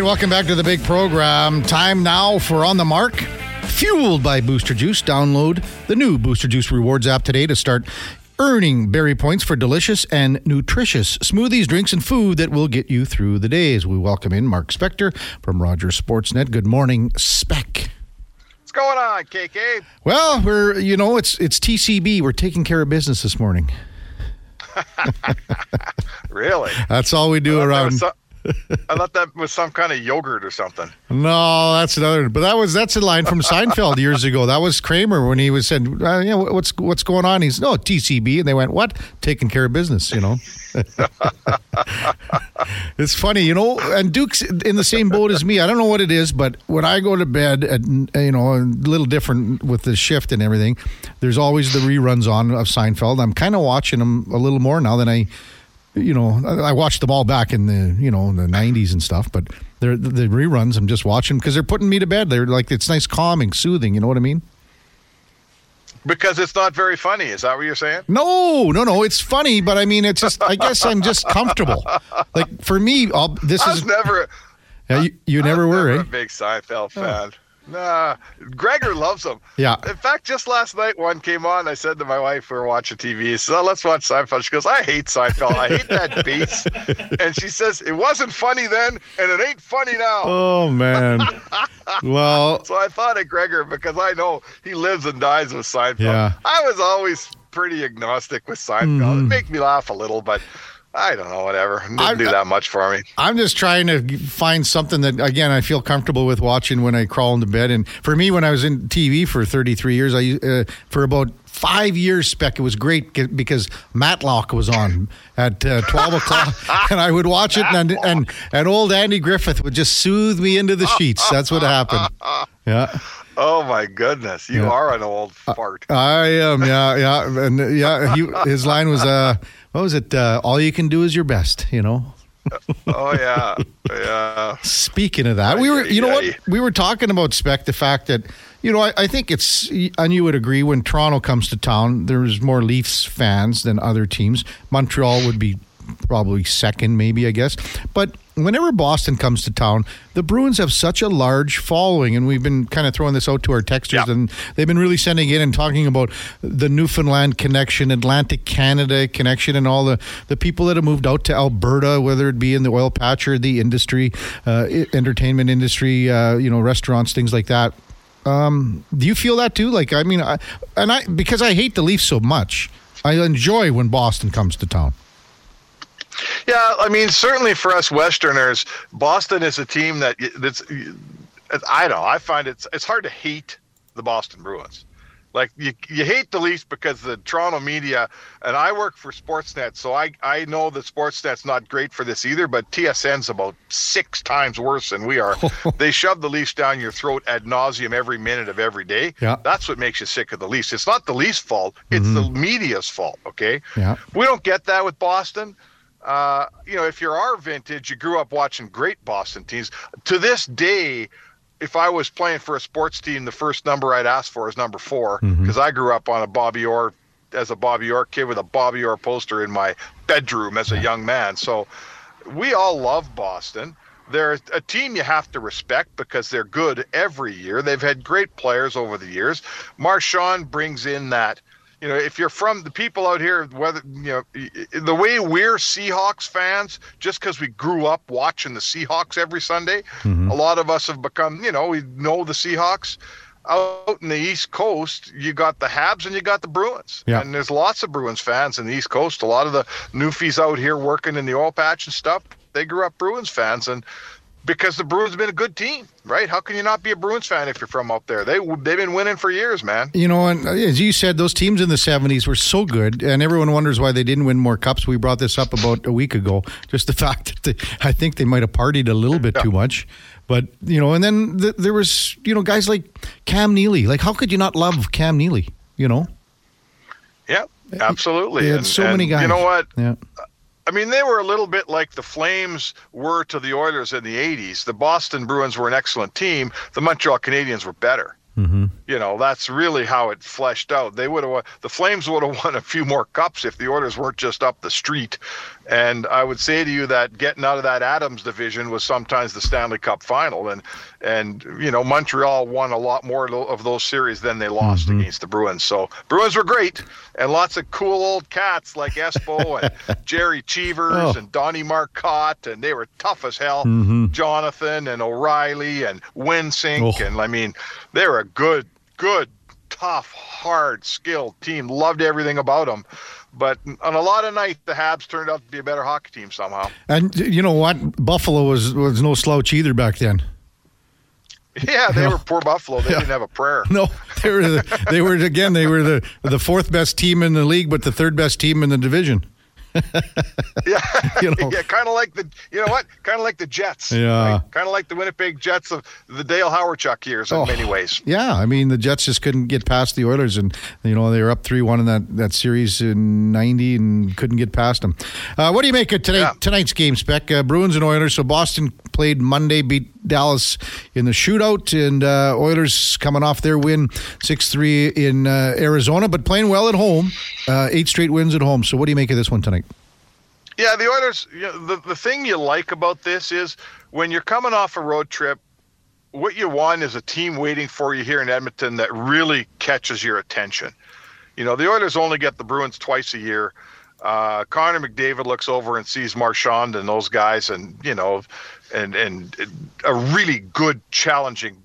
right, welcome back to the big program. Time now for On the Mark. Fueled by Booster Juice. Download the new Booster Juice Rewards app today to start earning berry points for delicious and nutritious smoothies, drinks, and food that will get you through the days. We welcome in Mark Spector from Rogers Sportsnet. Good morning, Spec. What's going on, KK? Well, we're you know it's it's TCB. We're taking care of business this morning. really? That's all we do around. I thought that was some kind of yogurt or something. No, that's another. But that was that's a line from Seinfeld years ago. That was Kramer when he was said, uh, "Yeah, what's what's going on?" He's no TCB, and they went, "What? Taking care of business?" You know. it's funny, you know. And Duke's in the same boat as me. I don't know what it is, but when I go to bed, at, you know, a little different with the shift and everything. There's always the reruns on of Seinfeld. I'm kind of watching them a little more now than I you know, I watched them all back in the, you know, in the 90s and stuff, but they're the reruns I'm just watching because they're putting me to bed. They're like, it's nice, calming, soothing. You know what I mean? Because it's not very funny. Is that what you're saying? No, no, no. It's funny, but I mean, it's just, I guess I'm just comfortable. Like for me, I'll, this I is never. Yeah, you, you never were, never eh? a big Seinfeld fan. Oh. Nah, Gregor loves them. Yeah. In fact, just last night one came on. I said to my wife, we were watching TV. So let's watch Seinfeld. She goes, I hate Seinfeld. I hate that beast. and she says it wasn't funny then, and it ain't funny now. Oh man. well. So I thought of Gregor because I know he lives and dies with Seinfeld. Yeah. I was always pretty agnostic with Seinfeld. Mm. It make me laugh a little, but I don't know, whatever. Didn't I, do that much for me. I'm just trying to find something that, again, I feel comfortable with watching when I crawl into bed. And for me, when I was in TV for 33 years, I uh, for about five years, Spec, it was great because Matlock was on at uh, 12 o'clock, and I would watch it, and, and and old Andy Griffith would just soothe me into the sheets. That's what happened. Yeah. Oh my goodness, you yeah. are an old fart. I am, yeah, yeah, and yeah. He, his line was, uh, what was it? Uh, All you can do is your best, you know. oh yeah, yeah. Speaking of that, we were, you know what, we were talking about spec the fact that, you know, I, I, think it's, and you would agree when Toronto comes to town, there's more Leafs fans than other teams. Montreal would be probably second, maybe, I guess. But whenever Boston comes to town, the Bruins have such a large following, and we've been kind of throwing this out to our texters, and they've been really sending in and talking about the Newfoundland connection, Atlantic Canada connection, and all the, the people that have moved out to Alberta, whether it be in the oil patch or the industry, uh, entertainment industry, uh, you know, restaurants, things like that. Um, do you feel that too? Like, I mean, I, and I because I hate the Leafs so much, I enjoy when Boston comes to town. Yeah, I mean, certainly for us Westerners, Boston is a team that that's. I don't know. I find it's it's hard to hate the Boston Bruins. Like you, you hate the Leafs because the Toronto media, and I work for Sportsnet, so I, I know that Sportsnet's not great for this either, but TSN's about six times worse than we are. they shove the Leafs down your throat ad nauseum every minute of every day. Yeah. That's what makes you sick of the Leafs. It's not the Leafs' fault, it's mm-hmm. the media's fault, okay? Yeah. We don't get that with Boston. Uh, you know, if you're our vintage, you grew up watching great Boston teams. To this day, if I was playing for a sports team, the first number I'd ask for is number four because mm-hmm. I grew up on a Bobby Orr as a Bobby Orr kid with a Bobby Orr poster in my bedroom as a young man. So we all love Boston. They're a team you have to respect because they're good every year. They've had great players over the years. Marshawn brings in that you know, if you're from the people out here, whether you know the way we're Seahawks fans, just because we grew up watching the Seahawks every Sunday, mm-hmm. a lot of us have become, you know, we know the Seahawks. Out in the East Coast, you got the Habs and you got the Bruins, yeah. and there's lots of Bruins fans in the East Coast. A lot of the newfies out here working in the oil patch and stuff, they grew up Bruins fans, and because the Bruins have been a good team, right? How can you not be a Bruins fan if you're from up there? They they've been winning for years, man. You know, and uh, as you said, those teams in the '70s were so good, and everyone wonders why they didn't win more cups. We brought this up about a week ago. Just the fact that they, I think they might have partied a little bit yeah. too much. But you know, and then the, there was you know guys like Cam Neely. Like, how could you not love Cam Neely? You know. Yeah, absolutely. and, so and many guys. You know what? Yeah. I mean, they were a little bit like the Flames were to the Oilers in the 80s. The Boston Bruins were an excellent team. The Montreal Canadiens were better. Mm-hmm. You know, that's really how it fleshed out. They would have the Flames would have won a few more cups if the Oilers weren't just up the street. And I would say to you that getting out of that Adams division was sometimes the Stanley Cup final, and and you know Montreal won a lot more of those series than they lost mm-hmm. against the Bruins. So Bruins were great, and lots of cool old cats like Espo and Jerry Cheevers oh. and Donnie Marcotte, and they were tough as hell. Mm-hmm. Jonathan and O'Reilly and Wensink, oh. and I mean they were a good, good, tough, hard, skilled team. Loved everything about them. But on a lot of nights, the Habs turned out to be a better hockey team somehow. And you know what? Buffalo was was no slouch either back then. Yeah, they were poor Buffalo. They yeah. didn't have a prayer. No, they were the, they were again. They were the the fourth best team in the league, but the third best team in the division. Yeah, you know. yeah, kind of like the you know what, kind of like the Jets. Yeah, right? kind of like the Winnipeg Jets of the Dale Hawerchuk years in oh, many ways. Yeah, I mean the Jets just couldn't get past the Oilers, and you know they were up three one in that that series in '90 and couldn't get past them. Uh, what do you make of today yeah. tonight's game, Spec? Uh, Bruins and Oilers. So Boston played Monday, beat Dallas in the shootout, and uh, Oilers coming off their win six three in uh, Arizona, but playing well at home. Uh, eight straight wins at home. So what do you make of this one tonight? Yeah, the Oilers. You know, the the thing you like about this is when you're coming off a road trip, what you want is a team waiting for you here in Edmonton that really catches your attention. You know, the Oilers only get the Bruins twice a year. Uh, Connor McDavid looks over and sees Marchand and those guys, and you know, and and a really good, challenging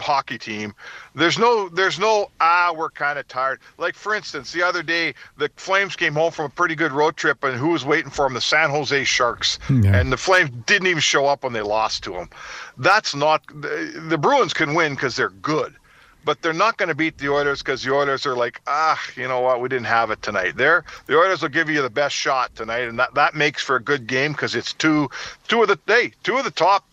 hockey team. There's no there's no ah we're kind of tired. Like for instance, the other day the Flames came home from a pretty good road trip, and who was waiting for them? The San Jose Sharks, yeah. and the Flames didn't even show up when they lost to them. That's not the, the Bruins can win because they're good. But they're not going to beat the Oilers because the Oilers are like, ah, you know what? We didn't have it tonight. There, the Oilers will give you the best shot tonight, and that, that makes for a good game because it's two, two of the hey, two of the top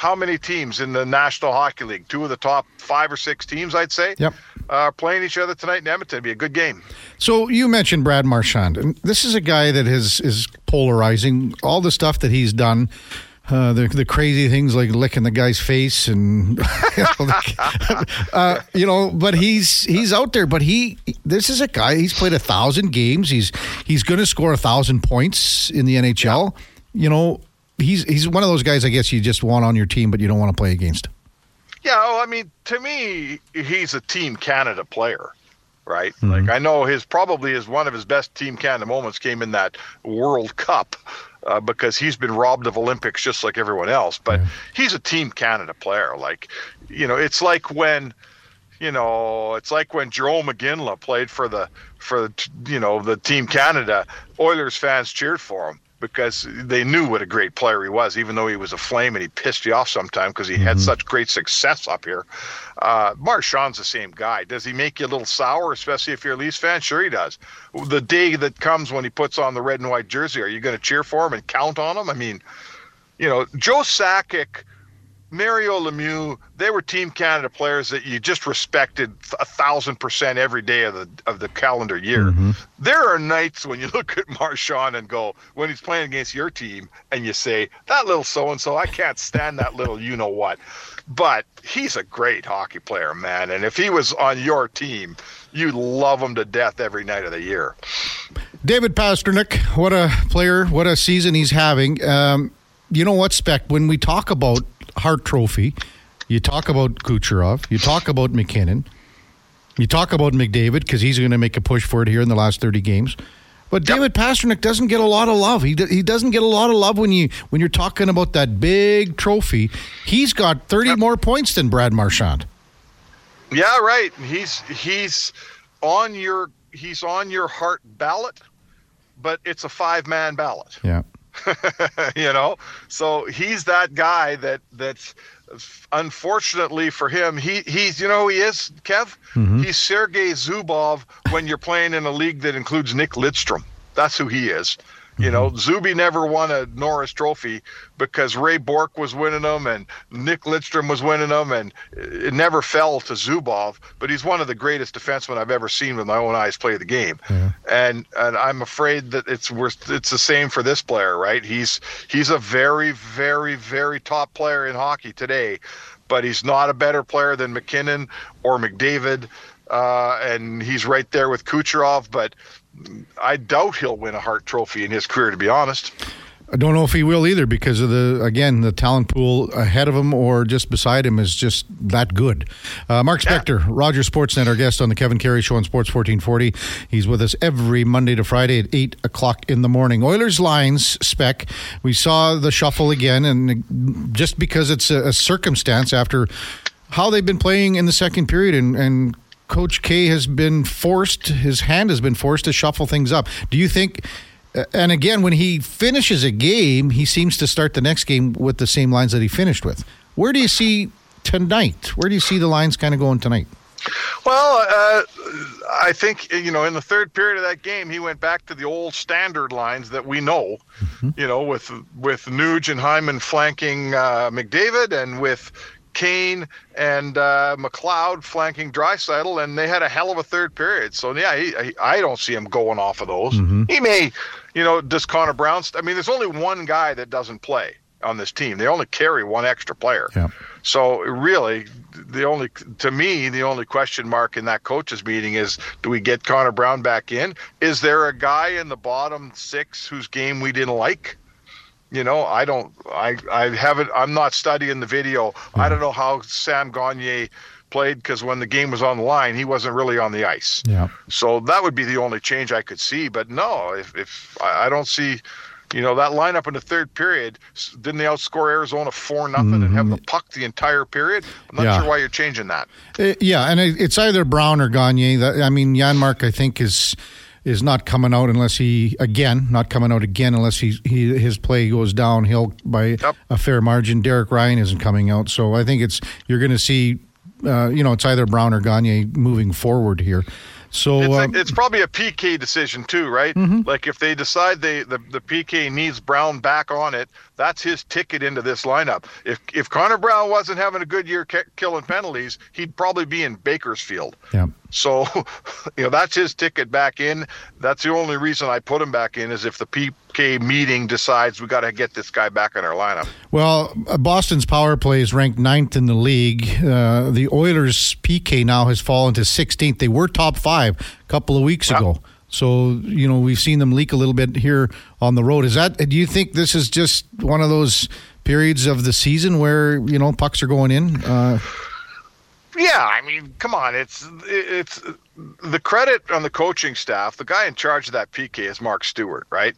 how many teams in the National Hockey League? Two of the top five or six teams, I'd say. Yep. Uh, playing each other tonight in Edmonton. It'd be a good game. So you mentioned Brad Marchand, and this is a guy that is is polarizing. All the stuff that he's done. Uh, the the crazy things like licking the guy's face and you know, uh, you know, but he's he's out there. But he this is a guy. He's played a thousand games. He's he's going to score a thousand points in the NHL. Yeah. You know, he's he's one of those guys. I guess you just want on your team, but you don't want to play against. Yeah, well, I mean, to me, he's a Team Canada player, right? Mm-hmm. Like I know his probably is one of his best Team Canada moments came in that World Cup. Uh, because he's been robbed of Olympics just like everyone else, but yeah. he's a Team Canada player. Like, you know, it's like when, you know, it's like when Jarome Iginla played for the for you know the Team Canada. Oilers fans cheered for him because they knew what a great player he was, even though he was a flame and he pissed you off sometimes because he mm-hmm. had such great success up here. Uh, Marchand's the same guy. Does he make you a little sour, especially if you're a Leafs fan? Sure, he does. The day that comes when he puts on the red and white jersey, are you going to cheer for him and count on him? I mean, you know, Joe Sakic – Mario Lemieux, they were Team Canada players that you just respected a thousand percent every day of the of the calendar year. Mm-hmm. There are nights when you look at Marchand and go when he's playing against your team, and you say that little so and so, I can't stand that little you know what. But he's a great hockey player, man. And if he was on your team, you'd love him to death every night of the year. David Pastrnak, what a player, what a season he's having. Um, you know what, Spec? When we talk about Hart Trophy. You talk about Kucherov. You talk about MacKinnon. You talk about McDavid because he's going to make a push for it here in the last 30 games. But yep. David Pastrnak doesn't get a lot of love. He, he doesn't get a lot of love when you when you're talking about that big trophy. He's got 30 yep. more points than Brad Marchand. Yeah, right. He's he's on your he's on your Hart ballot, but it's a five man ballot. Yeah. you know, so he's that guy that that's unfortunately for him, he he's you know who he is Kev. Mm-hmm. He's Sergei Zubov when you're playing in a league that includes Nick Lidstrom. That's who he is. You know, mm-hmm. Zuby never won a Norris Trophy because Ray Bourque was winning them and Nick Lidstrom was winning them, and it never fell to Zubov. But he's one of the greatest defensemen I've ever seen with my own eyes play the game. Yeah. And and I'm afraid that it's worth. It's the same for this player, right? He's he's a very very very top player in hockey today, but he's not a better player than MacKinnon or McDavid. Uh, and he's right there with Kucherov, but I doubt he'll win a Hart Trophy in his career, to be honest. I don't know if he will either because of the again the talent pool ahead of him or just beside him is just that good. Uh, Mark Spector, yeah. Rogers Sportsnet, our guest on the Kevin Karius Show on Sports 1440. He's with us every Monday to Friday at eight o'clock in the morning. Oilers lines spec. We saw the shuffle again, and just because it's a, a circumstance after how they've been playing in the second period and, and Coach K has been forced, his hand has been forced to shuffle things up. Do you think? And again, when he finishes a game, he seems to start the next game with the same lines that he finished with. Where do you see tonight? Where do you see the lines kind of going tonight? Well, uh, I think you know in the third period of that game, he went back to the old standard lines that we know. Mm-hmm. You know, with with Nuge and Hyman flanking uh, McDavid, and with Kane and uh, McLeod flanking Draisaitl, and they had a hell of a third period. So yeah, he, he, I don't see him going off of those. Mm-hmm. He may, you know, does Connor Brown? I mean, there's only one guy that doesn't play on this team. They only carry one extra player. Yeah. So really, the only to me the only question mark in that coaches meeting is do we get Connor Brown back in? Is there a guy in the bottom six whose game we didn't like? You know, I don't, I, I haven't, I'm not studying the video. Mm-hmm. I don't know how Sam Gagner played because when the game was on the line, he wasn't really on the ice. Yeah. So that would be the only change I could see. But no, if, if I, I don't see, you know, that lineup in the third period, didn't they outscore Arizona 4 nothing mm-hmm. and have the puck the entire period? I'm not yeah. sure why you're changing that. Uh, yeah, and it's either Brown or Gagner. I mean, Janmark, I think, is is not coming out unless he again not coming out again unless he, he his play goes downhill by yep. a fair margin. Derek Ryan isn't coming out, so I think it's you're going to see, uh, you know, it's either Brown or Gagner moving forward here. So it's, um, a, it's, probably a PK decision too, right? Mm-hmm. Like if they decide they the, the PK needs Brown back on it, that's his ticket into this lineup. If if Connor Brown wasn't having a good year killing penalties, he'd probably be in Bakersfield. Yeah. So, you know, that's his ticket back in. That's the only reason I put him back in is if the PK meeting decides we got to get this guy back in our lineup. Well, uh, Boston's power play is ranked ninth in the league. Uh, the Oilers' PK now has fallen to 16th. They were top five a couple of weeks ago. So, you know, we've seen them leak a little bit here on the road. Is that, do you think this is just one of those periods of the season where, you know, pucks are going in? Uh, yeah, I mean, come on. It's it's the credit on the coaching staff. The guy in charge of that PK is Mark Stuart, right?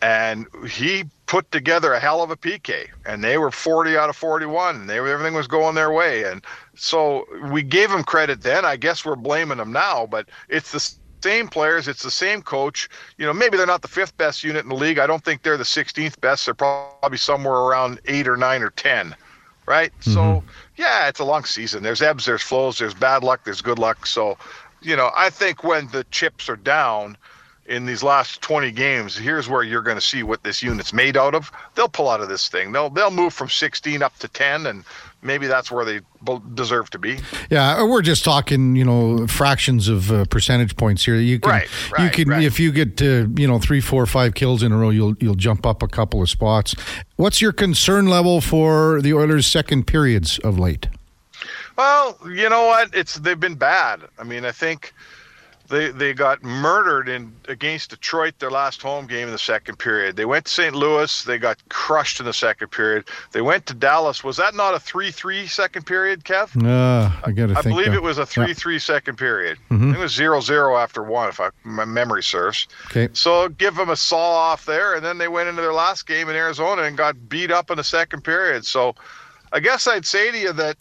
And he put together a hell of a PK, and they were 40 out of 41, and they everything was going their way. And so we gave him credit then. I guess we're blaming them now, but it's the same players. It's the same coach. You know, maybe they're not the fifth best unit in the league. I don't think they're the 16th best. They're probably somewhere around eight or nine or 10 right? Mm-hmm. So yeah, it's a long season. There's ebbs, there's flows, there's bad luck, there's good luck. So, you know, I think when the chips are down in these last 20 games, here's where you're going to see what this unit's made out of. They'll pull out of this thing. They'll they'll move from 16 up to 10 and maybe that's where they deserve to be. Yeah, we're just talking, you know, fractions of uh, percentage points here. You can, right, right, you can, right. if you get to, you know, three, four, five kills in a row, you'll you'll jump up a couple of spots. What's your concern level for the Oilers' second periods of late? Well, you know what? It's they've been bad. I mean, I think they they got murdered in against Detroit their last home game in the second period. They went to St. Louis, they got crushed in the second period. They went to Dallas. Was that not a 3-3 second period, Kev? Uh, I got to I believe it was a 3-3 yeah. second period. Mm-hmm. It was 0-0 after one if I, my memory serves. Okay. So give them a saw off there and then they went into their last game in Arizona and got beat up in the second period. So I guess I'd say to you that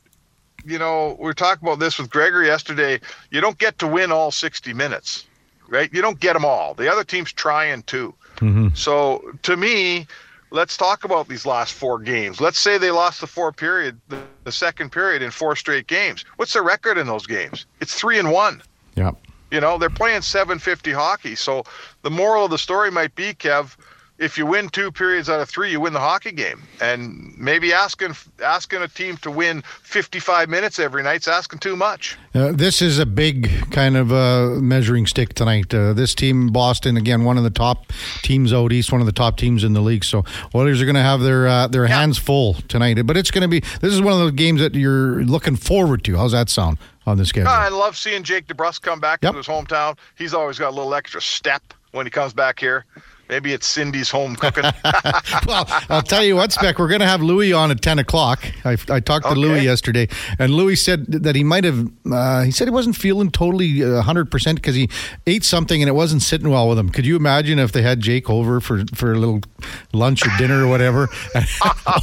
you know, we were talking about this with Gregor yesterday. You don't get to win all 60 minutes, right? You don't get them all. The other team's trying too. Mm-hmm. So to me, let's talk about these last four games. Let's say they lost the four period, the, the second period in four straight games. What's the record in those games? It's three and one. Yeah. You know, they're playing 750 hockey. So the moral of the story might be, Kev, if you win two periods out of three, you win the hockey game. And maybe asking asking a team to win 55 minutes every night's asking too much. Uh, this is a big kind of uh, measuring stick tonight. Uh, this team, Boston, again, one of the top teams out east, one of the top teams in the league. So Oilers are going to have their uh, their yeah. hands full tonight. But it's going to be this is one of those games that you're looking forward to. How's that sound on this game, I love seeing Jake DeBrusk come back yep. to his hometown. He's always got a little extra step when he comes back here. Maybe it's Cindy's home cooking. well, I'll tell you what, Spec, we're going to have Louis on at 10 o'clock. I, I talked to okay. Louis yesterday, and Louis said that he might have, uh, he said he wasn't feeling totally 100% uh, because he ate something and it wasn't sitting well with him. Could you imagine if they had Jake over for, for a little lunch or dinner or whatever? And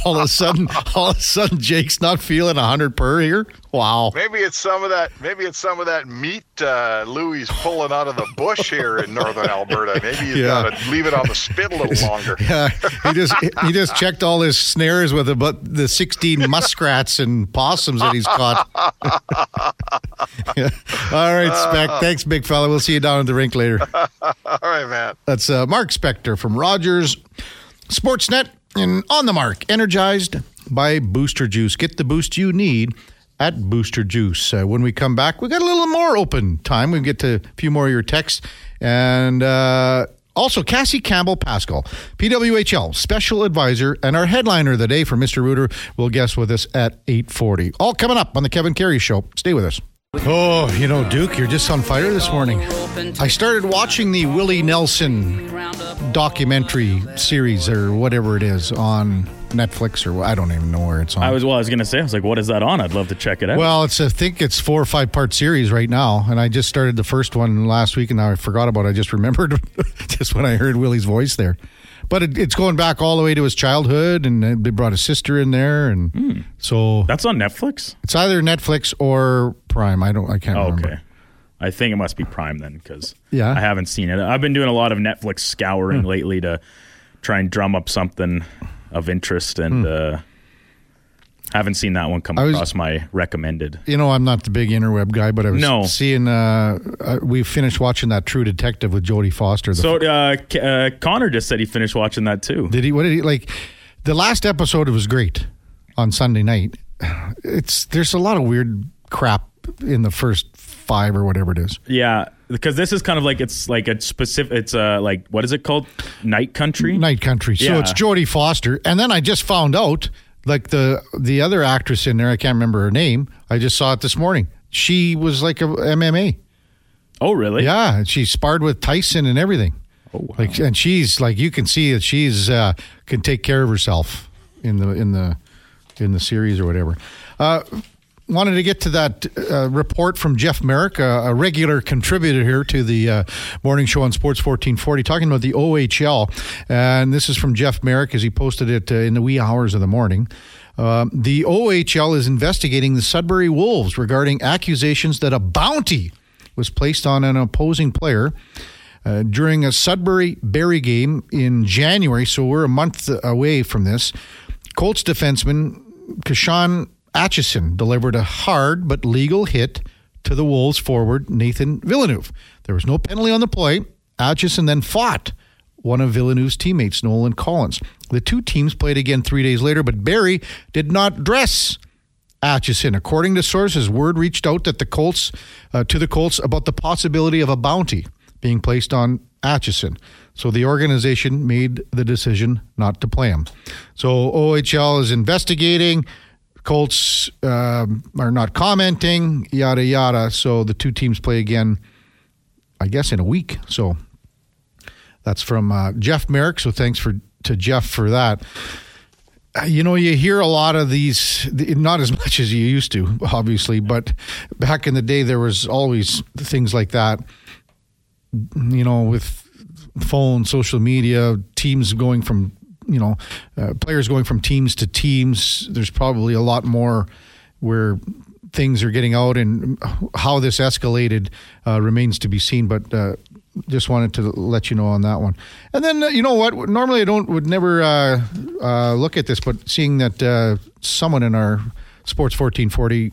all of a sudden, all of a sudden, Jake's not feeling 100 per here? Wow. Maybe it's some of that. Maybe it's some of that meat uh, Louis pulling out of the bush here in northern Alberta. Maybe you yeah. got to leave it on the spit a little longer. yeah, he just he just checked all his snares with about the sixteen muskrats and possums that he's caught. yeah. All right, Spec. Thanks, big fella. We'll see you down at the rink later. all right, man. That's uh, Mark Spector from Rogers Sportsnet and on the mark, energized by Booster Juice. Get the boost you need at Booster Juice. Uh, when we come back, we got a little more open time. We get to a few more of your texts. And uh, also, Cassie Campbell-Pascall, PWHL special advisor, and our headliner of the day for Mr. Rooter will guest with us at 840. All coming up on the Kevin Karius Show. Stay with us. Oh, you know, Duke, you're just on fire this morning. I started watching the Willie Nelson documentary series or whatever it is on Netflix or I don't even know where it's on. I was well, I was gonna say, I was like, what is that on? I'd love to check it out. Well, it's I think it's four or five part series right now, and I just started the first one last week, and now I forgot about. it. I just remembered just when I heard Willie's voice there. But it, it's going back all the way to his childhood, and they brought a sister in there, and mm. so that's on Netflix. It's either Netflix or Prime. I don't. I can't oh, remember. Okay. I think it must be Prime then, because yeah, I haven't seen it. I've been doing a lot of Netflix scouring mm. lately to try and drum up something of interest, and mm. uh, haven't seen that one come was, across my recommended. You know, I'm not the big interweb guy, but I was no. seeing. Uh, uh, we finished watching that True Detective with Jodie Foster. So uh, uh, Connor just said he finished watching that too. Did he? What did he like? The last episode was great on Sunday night. It's there's a lot of weird crap in the first five or whatever it is. Yeah, because this is kind of like it's like a specific. It's uh like what is it called? Night Country. Night Country. So yeah. it's Jodie Foster, and then I just found out like the the other actress in there. I can't remember her name. I just saw it this morning. She was like a MMA. Oh, really? Yeah, she sparred with Tyson and everything. Oh, wow. like and she's like you can see that she's uh, can take care of herself in the in the in the series or whatever. Uh, wanted to get to that uh, report from Jeff Marek, a regular contributor here to the uh, morning show on Sports 1440, talking about the OHL. And this is from Jeff Marek as he posted it uh, in the wee hours of the morning. Uh, the OHL is investigating the Sudbury Wolves regarding accusations that a bounty was placed on an opposing player. Uh, during a Sudbury Barrie game in January, so we're a month away from this. Colts defenseman Kashawn Aitcheson delivered a hard but legal hit to the Wolves forward Nathan Villeneuve. There was no penalty on the play. Aitcheson then fought one of Villeneuve's teammates, Nolan Collins. The two teams played again three days later, but Barrie did not dress Aitcheson. According to sources, word reached out that the Colts uh, to the Colts about the possibility of a bounty being placed on Aitcheson. So the organization made the decision not to play him. So OHL is investigating. Colts um, are not commenting, yada, yada. So the two teams play again, I guess, in a week. So that's from uh, Jeff Marek. So thanks for to Jeff for that. Uh, you know, you hear a lot of these, not as much as you used to, obviously, but back in the day, there was always things like that. You know, with phone, social media, teams going from you know, uh, players going from teams to teams. There's probably a lot more where things are getting out, and how this escalated uh, remains to be seen. But uh, just wanted to let you know on that one. And then uh, you know what? Normally I don't would never uh, uh, look at this, but seeing that someone in our Sports 1440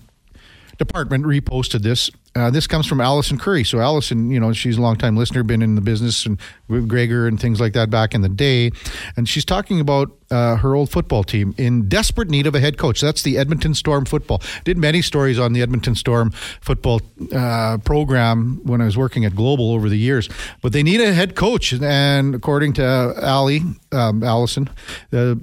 department reposted this. Uh, this comes from Allison Curry. So Allison, you know, she's a long-time listener, been in the business and with Gregor and things like that back in the day, and she's talking about uh, her old football team in desperate need of a head coach. That's the Edmonton Storm football. Did many stories on the Edmonton Storm football uh, program when I was working at Global over the years, but they need a head coach, and according to Ali um, Allison. Uh,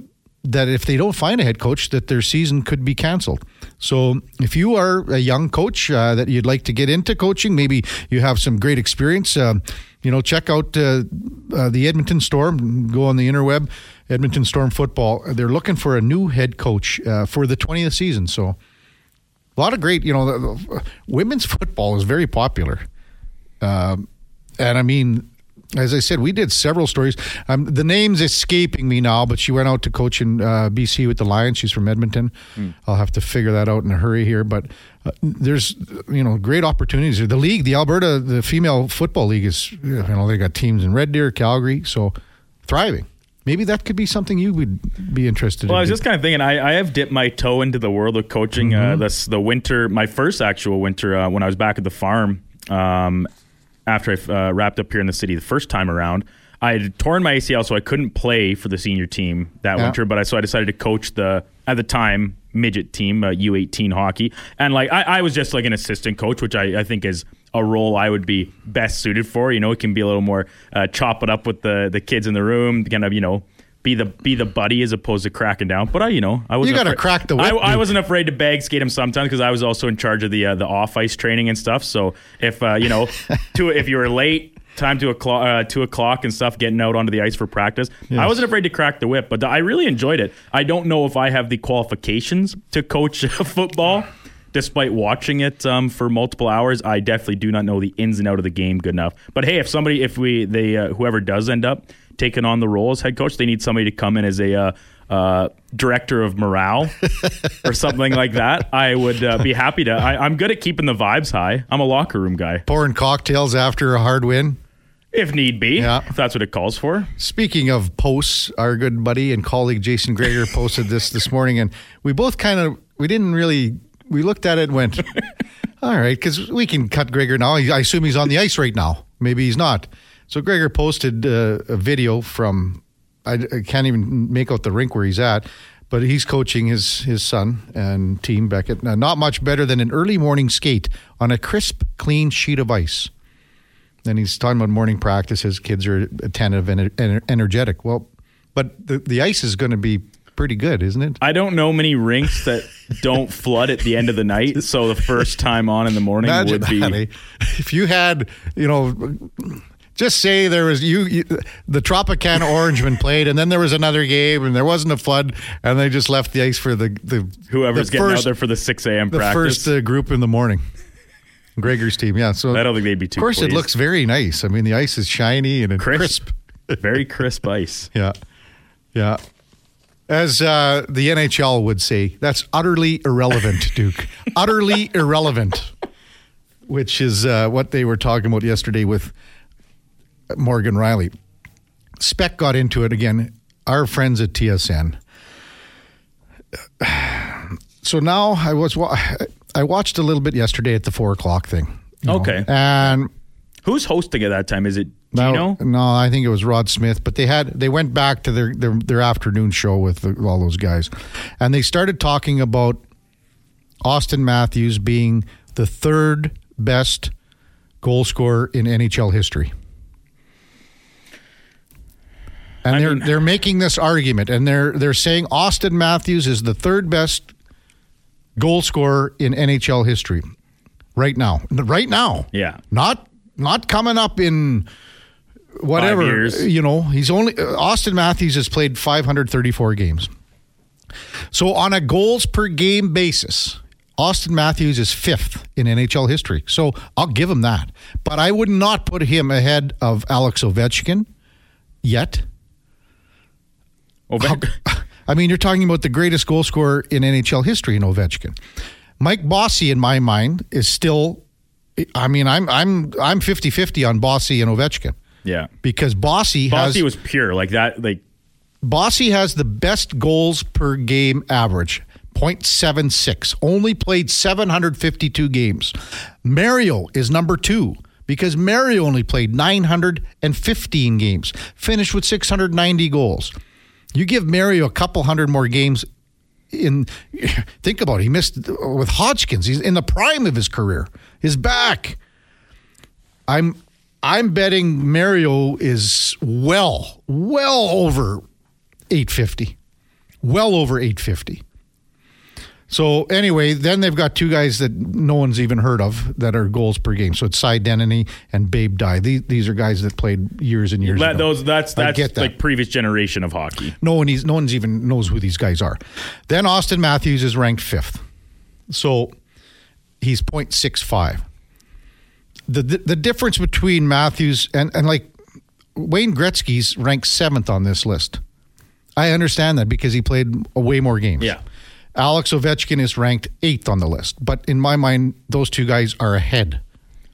that if they don't find a head coach, that their season could be canceled. So if you are a young coach uh, that you'd like to get into coaching, maybe you have some great experience. Uh, you know, check out uh, uh the Edmonton Storm. Go on the interweb, Edmonton Storm football. They're looking for a new head coach uh, for the 20th season. So a lot of great. You know, the, the, women's football is very popular, um, and I mean as I said, we did several stories. Um, the name's escaping me now, but she went out to coach in uh, BC with the Lions. She's from Edmonton. Mm. I'll have to figure that out in a hurry here. But uh, there's you know great opportunities. The league, the Alberta, the female football league is you know they got teams in Red Deer, Calgary, so thriving. Maybe that could be something you would be interested well, in. Well, I was just kind of thinking, I, I, have dipped my toe into the world of coaching. Uh, mm-hmm. Uh, this the winter, my first actual winter uh, when I was back at the farm. Um, after I uh, wrapped up here in the city the first time around. I had torn my ACL, so I couldn't play for the senior team that yeah. winter. But I so I decided to coach the at the time midget team, uh, U18 hockey, and like I, I, was just like an assistant coach, which I, I, think is a role I would be best suited for. You know, it can be a little more uh, chop it up with the the kids in the room, kind of you know be the be the buddy as opposed to cracking down. But I, you know, I was you got to crack the. Whip, I, I, wasn't afraid to bag skate him sometimes because I was also in charge of the uh, the off ice training and stuff. So if uh, you know, to if you were late, time to o'clock, uh, two o'clock and stuff, getting out onto the ice for practice. Yes. I wasn't afraid to crack the whip, but I really enjoyed it. I don't know if I have the qualifications to coach football. Despite watching it um, for multiple hours, I definitely do not know the ins and out of the game good enough. But hey, if somebody, if we, they, uh, whoever does end up taken on the role as head coach. They need somebody to come in as a uh, uh, director of morale or something like that. I would uh, be happy to. I, am good at keeping the vibes high. I'm a locker room guy. Pouring cocktails after a hard win. If need be, yeah. if that's what it calls for. Speaking of posts, our good buddy and colleague Jason Gregor posted this this morning, and we both kind of we didn't really we looked at it and went, all right, because we can cut Gregor now. I assume he's on the ice right now. Maybe he's not. So Gregor posted uh, a video from I, I, can't even make out the rink where he's at, but he's coaching his his son and team Beckett. Not much better than an early morning skate on a crisp, clean sheet of ice. And he's talking about morning practice. His kids are attentive and energetic. Well, but the the ice is going to be pretty good, isn't it? I don't know many rinks that don't flood at the end of the night. So the first time on in the morning Imagine would be. That, eh? If you had, you know, just say there was you, you the Tropicana Orangeman played, and then there was another game, and there wasn't a flood, and they just left the ice for the the whoever's the getting first, out there for the six a.m. The practice. first uh, group in the morning. Gregor's team, yeah. So I don't think they'd be too. Of course, pleased. it looks very nice. I mean, the ice is shiny and crisp, crisp. very crisp ice. Yeah, yeah. As uh, the NHL would say, that's utterly irrelevant, Duke. utterly irrelevant. Which is uh, what they were talking about yesterday with Morgan Rielly. Spec got into it again. Our friends at TSN. So now I was I watched a little bit yesterday at the four o'clock thing. Okay. Know, and who's hosting at that time? Is it Gino? No, no, I think it was Rod Smith. But they had they went back to their their, their afternoon show with the, all those guys, and they started talking about Auston Matthews being the third best goal scorer in NHL history. And I they're mean, they're making this argument, and they're they're saying Auston Matthews is the third best goal scorer in NHL history right now. Right now, yeah, not not coming up in whatever. You know, he's only Auston Matthews has played 534 games. So on a goals per game basis, Auston Matthews is fifth in NHL history. So I'll give him that. But I would not put him ahead of Alex Ovechkin yet. Ovechkin. I mean, you're talking about the greatest goal scorer in NHL history in Ovechkin. Mike Bossy, in my mind, is still. I mean, I'm I'm I'm 50-50 on Bossy and Ovechkin. Yeah, because Bossy Bossy has, was pure like that. Like Bossy has the best goals per game average, 0.76. Only played 752 games. Mario is number two because Mario only played 915 games, finished with 690 goals. You give Mario a couple hundred more games in think about it, he missed with Hodgkins. He's in the prime of his career. His back. I'm I'm betting Mario is well, well over 850. Well over 850. So anyway, then they've got two guys that no one's even heard of that are goals per game. So it's Cy Denneny and Babe Dye. These, these are guys that played years and years that, ago. Those that's that's that. like previous generation of hockey. No one no one's even knows who these guys are. Then Auston Matthews is ranked fifth. So he's 0.65. The, the the difference between Matthews and, and like Wayne Gretzky's ranked seventh on this list. I understand that because he played way more games. Yeah. Alex Ovechkin is ranked eighth on the list. But in my mind, those two guys are ahead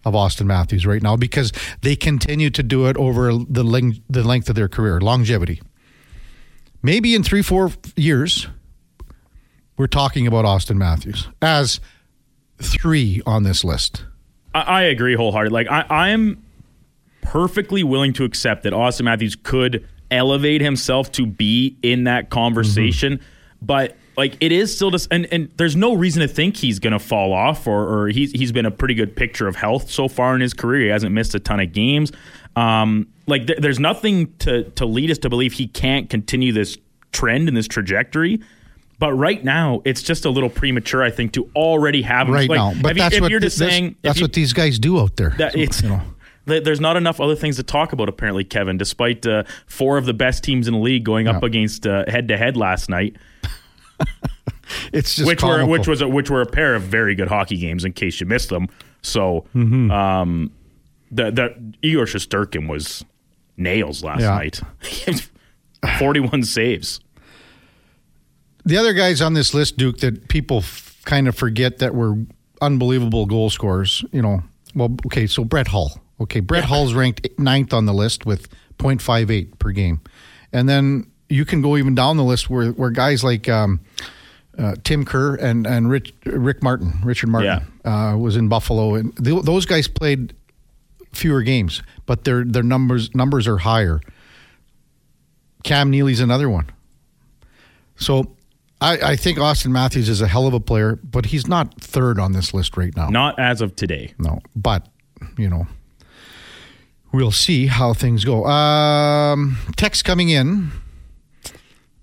of Auston Matthews right now because they continue to do it over the length, the length of their career, longevity. Maybe in three, four years, we're talking about Auston Matthews as three on this list. I, I agree wholeheartedly. Like I, I am perfectly willing to accept that Auston Matthews could elevate himself to be in that conversation, mm-hmm. but like it is still just and, and there's no reason to think he's gonna fall off or, or he's he's been a pretty good picture of health so far in his career. He hasn't missed a ton of games. Um, like th- there's nothing to to lead us to believe he can't continue this trend and this trajectory. But right now, it's just a little premature, I think, to already have him. Right like, now, but that's you, what you're just saying. That's you, what these guys do out there. That, it's, you know there's not enough other things to talk about apparently kevin despite uh, four of the best teams in the league going up against head to head last night it's just which comical. were which was a, which were a pair of very good hockey games. In case you missed them, so mm-hmm. um, the the Igor Shesterkin was nails last yeah. night. Forty one saves. The other guys on this list, Duke, that people f- kind of forget that were unbelievable goal scorers. You know, well, okay, so Brett Hull. Okay, Brett yeah. Hull's ranked ninth on the list with 0.58 per game, and then you can go even down the list where where guys like um, uh, Tim Kerr and and Rich, Rick Martin, Richard Martin, yeah. uh, was in Buffalo, and th- those guys played fewer games, but their their numbers numbers are higher. Cam Neely's another one. So I, I, think Auston Matthews is a hell of a player, but he's not third on this list right now. Not as of today. No, but you know, we'll see how things go. Um, text coming in.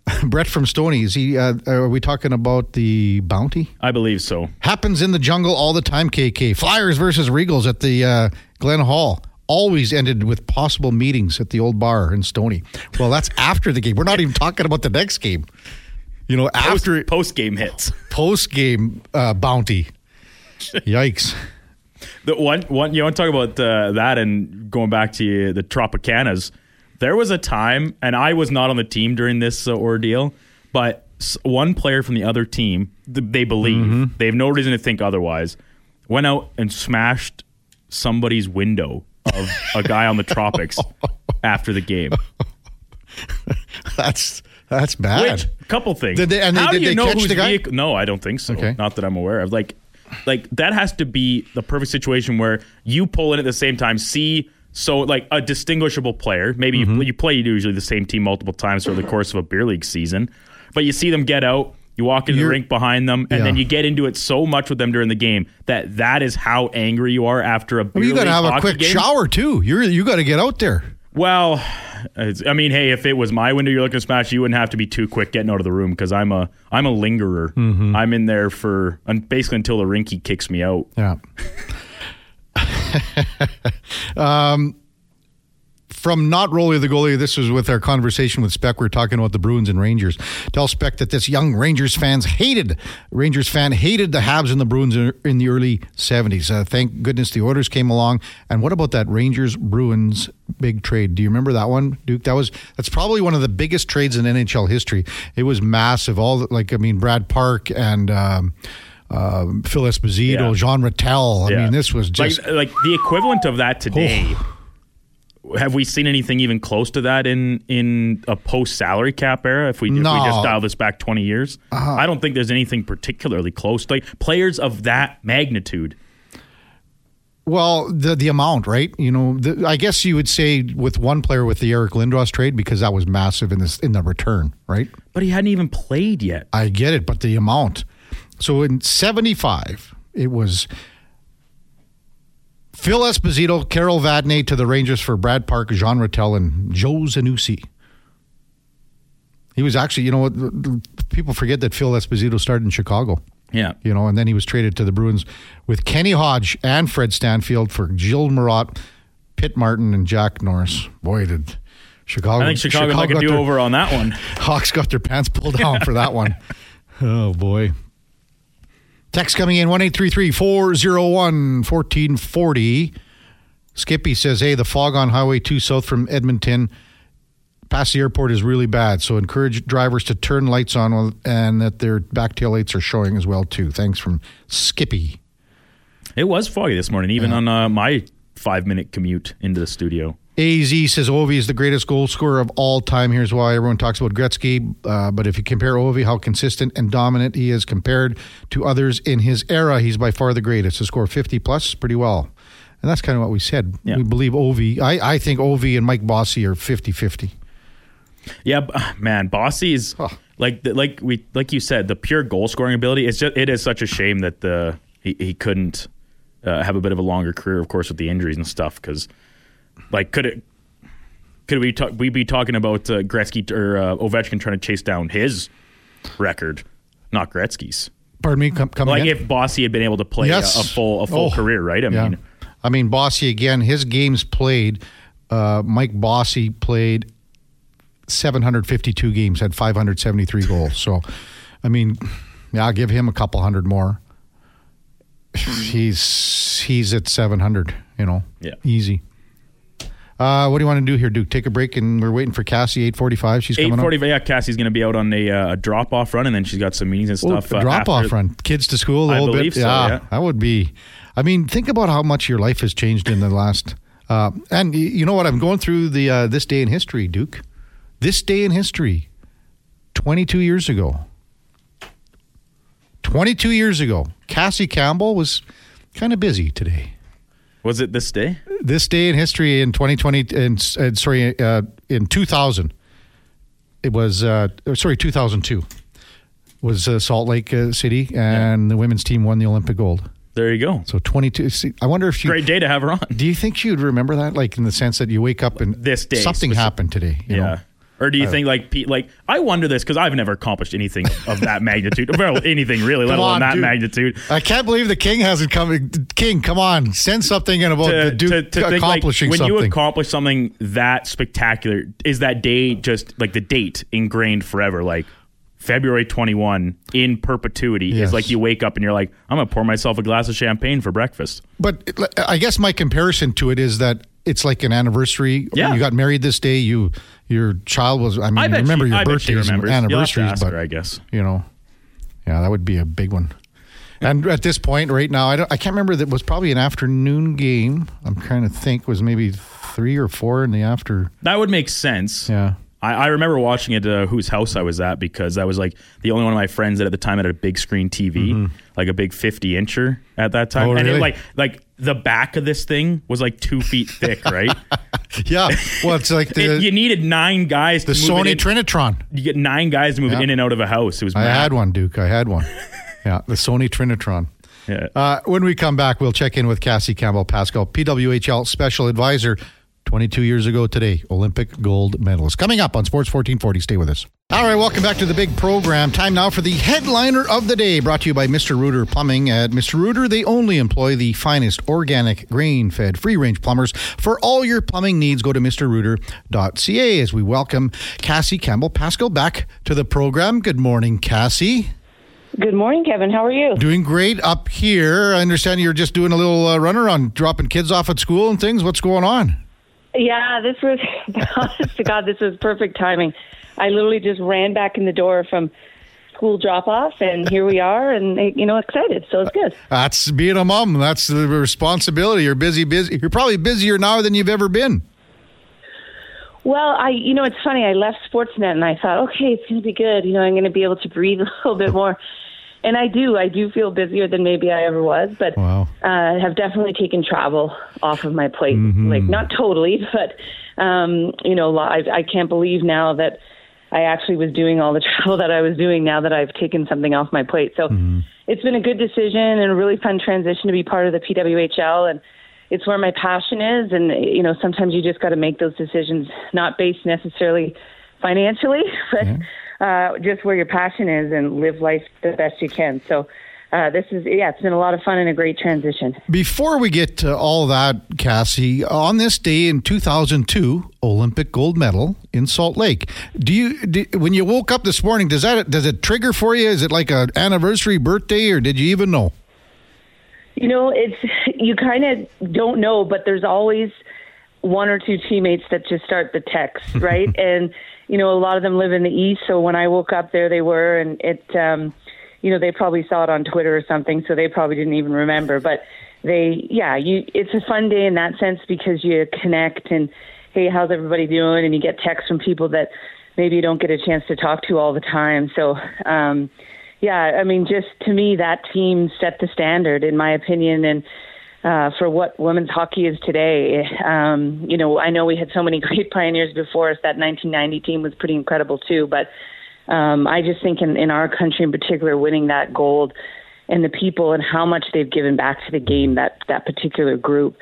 Brett from Stony, is he? Uh, are we talking about the bounty? I believe so. Happens in the jungle all the time. KK Flyers versus Regals at the uh, Glenn Hall always ended with possible meetings at the old bar in Stony. Well, that's after the game. We're not even talking about the next game. You know, after post game hits, post game uh, bounty. Yikes. The one, one you want to talk about uh, that and going back to the Tropicanas there was a time, and I was not on the team during this uh, ordeal, but one player from the other team, they believe, mm-hmm. they have no reason to think otherwise, went out and smashed somebody's window of a guy on the tropics after the game. That's that's bad. Which, couple things. Did they, and How they, did do you know who's vehicle? No, I don't think so. Okay. Not that I'm aware of. Like, like that has to be the perfect situation where you pull in at the same time, see so, like a distinguishable player, maybe mm-hmm. you, you play usually the same team multiple times over the course of a beer league season, but you see them get out, you walk in the rink behind them, and yeah. then you get into it so much with them during the game that that is how angry you are after a beer mean, you got to have a quick game. shower too. You're you got to get out there. Well, I mean, hey, if it was my window you're looking to smash, you wouldn't have to be too quick getting out of the room because I'm a I'm a lingerer. Mm-hmm. I'm in there for basically until the rinky kicks me out. Yeah. um, from not Rolly the goalie, this was with our conversation with Spec. We are talking about the Bruins and Rangers. Tell Spec that this young Rangers fans hated Rangers fan hated the Habs and the Bruins in the early seventies. Uh, thank goodness the orders came along. And what about that Rangers Bruins big trade? Do you remember that one, Duke? That was that's probably one of the biggest trades in NHL history. It was massive. All like I mean, Brad Park and. Um, uh, Phil Esposito, yeah. Jean Ratelle. I yeah. mean, this was just like, like the equivalent of that today have we seen anything even close to that in in a post salary cap era? If we, no. if we just dial this back twenty years, uh-huh. I don't think there's anything particularly close. Like players of that magnitude. Well, the the amount, right? You know, the, I guess you would say with one player with the Eric Lindros trade because that was massive in this in the return, right? But he hadn't even played yet. I get it, but the amount. So in '75, it was Phil Esposito, Carol Vadnais to the Rangers for Brad Park, Jean Ratelle, and Joe Zanussi. He was actually, you know what? People forget that Phil Esposito started in Chicago. Yeah. You know, and then he was traded to the Bruins with Kenny Hodge and Fred Stanfield for Gilles Marotte, Pitt Martin, and Jack Norris. Boy, did Chicago. I think Chicago, Chicago like a do over on that one. Hawks got their pants pulled down for that one. Oh, boy. Text coming in 1 401 1440. Skippy says, Hey, the fog on Highway 2 south from Edmonton past the airport is really bad. So encourage drivers to turn lights on and that their back tail lights are showing as well, too. Thanks from Skippy. It was foggy this morning, even on uh, my five minute commute into the studio. AZ says Ovi is the greatest goal scorer of all time. Here's why everyone talks about Gretzky. Uh, but if you compare Ovi, how consistent and dominant he is compared to others in his era, he's by far the greatest. To score 50 plus, pretty well. And that's kind of what we said. Yeah. We believe Ovi. I, I think Ovi and Mike Bossy are 50 50. Yeah, man, Bossy is huh. like like we like you said, the pure goal scoring ability. It's just it is such a shame that the he, he couldn't uh, have a bit of a longer career, of course, with the injuries and stuff because like, could it? Could we talk, we be talking about uh, Gretzky or uh, Ovechkin trying to chase down his record, not Gretzky's? Pardon me, come, come like again? if Bossy had been able to play yes. a, a, full a full oh, career, right? I yeah. mean, I mean Bossy again. His games played. Uh, Mike Bossy played 752 games, had 573 goals. So, I mean, yeah, I'll give him a couple hundred more. He's he's at 700. You know, yeah, easy. Uh, what do you want to do here, Duke? Take a break, and we're waiting for Cassie. Eight forty-five. She's eight forty-five. Yeah, Cassie's going to be out on a, uh, drop-off run, and then she's got some meetings and stuff. Uh, drop-off run, kids to school. A I believe bit. So, yeah, yeah, that would be. I mean, think about how much your life has changed in the last. Uh, and you know what? I'm going through the uh, this day in history, Duke. This day in history, 22 years ago. 22 years ago, Cassie Campbell was kind of busy today. Was it this day? This day in history in 2020, and sorry, uh, in 2000, it was, uh, sorry, 2002 was uh, Salt Lake uh, City, and yeah. the women's team won the Olympic gold. There you go. So 22. See, I wonder if she. Great day to have her on. Do you think she would remember that? Like in the sense that you wake up and this day something specific. happened today. yeah. Know? Or do you oh. think like Pete? like I wonder this because I've never accomplished anything of that magnitude, well, anything really, let alone that dude. magnitude. I can't believe the king hasn't come. King, come on, send something in about to, the dude to, to accomplishing think, like, when you accomplish something that spectacular. Is that day just like the date ingrained forever? Like February 21 in perpetuity yes. is like you wake up and you're like, I'm going to pour myself a glass of champagne for breakfast. But I guess my comparison to it is that it's like an anniversary. Yeah. You got married this day. You your child was. I mean, I remember she, your birthdays and anniversaries, but her, I guess you know, yeah, that would be a big one. And at this point, right now, I don't. I can't remember. That was probably an afternoon game. I'm trying to think. Was maybe three or four in the after. That would make sense. Yeah. I, I remember watching it uh, whose house I was at because I was like the only one of my friends that at the time had a big screen TV, mm-hmm. like a big 50 incher at that time. Oh, and really? it like like the back of this thing was like two feet thick, right? yeah. Well, it's like the, it, you needed nine guys. The Sony Trinitron. You get nine guys to move yeah. in and out of a house. It was. I had one, Duke. I had one. yeah, the Sony Trinitron. Yeah. Uh, when we come back, we'll check in with Cassie Campbell Pascall, PWHL Special Advisor 22 years ago today, Olympic gold medalist. Coming up on Sports 1440. Stay with us. All right, welcome back to the big program. Time now for the headliner of the day, brought to you by Mr. Rooter Plumbing. At Mr. Rooter, they only employ the finest organic, grain fed, free range plumbers. For all your plumbing needs, go to mrrooter.ca as we welcome Cassie Campbell Pascall back to the program. Good morning, Cassie. Good morning, Kevin. How are you? Doing great up here. I understand you're just doing a little uh, runner on dropping kids off at school and things. What's going on? Yeah, this was honest to God, this was perfect timing. I literally just ran back in the door from school drop off, and here we are, and you know, excited. So it's good. That's being a mom. That's the responsibility. You're busy, busy. You're probably busier now than you've ever been. Well, I, you know, it's funny. I left Sportsnet and I thought, okay, it's going to be good. You know, I'm going to be able to breathe a little bit more. And I do. I do feel busier than maybe I ever was, but wow. uh, have definitely taken travel off of my plate. Mm-hmm. Like not totally, but um, you know, I, I can't believe now that I actually was doing all the travel that I was doing. Now that I've taken something off my plate, so mm-hmm. it's been a good decision and a really fun transition to be part of the PWHL and it's where my passion is and you know sometimes you just got to make those decisions not based necessarily financially but mm-hmm. Uh, just where your passion is and live life the best you can. So uh, this is yeah it's been a lot of fun and a great transition. Before we get to all that cassie on this day in 2002 olympic gold medal in salt lake do you do, when you woke up this morning does that does it trigger for you? Is it like an anniversary birthday or did you even know? You know, it's you kind of don't know, but there's always one or two teammates that just start the text, right? and you know, a lot of them live in the east, so when I woke up there, they were, and it, um, you know, they probably saw it on Twitter or something, so they probably didn't even remember. But they, yeah, you, it's a fun day in that sense because you connect and hey, how's everybody doing? And you get texts from people that maybe you don't get a chance to talk to all the time. So, um, yeah, I mean, just to me, that team set the standard, in my opinion, and uh, for what women's hockey is today. Um, you know, I know we had so many great pioneers before us. That 1990 team was pretty incredible too, but um, I just think in, in our country in particular, winning that gold and the people and how much they've given back to the game, that that particular group,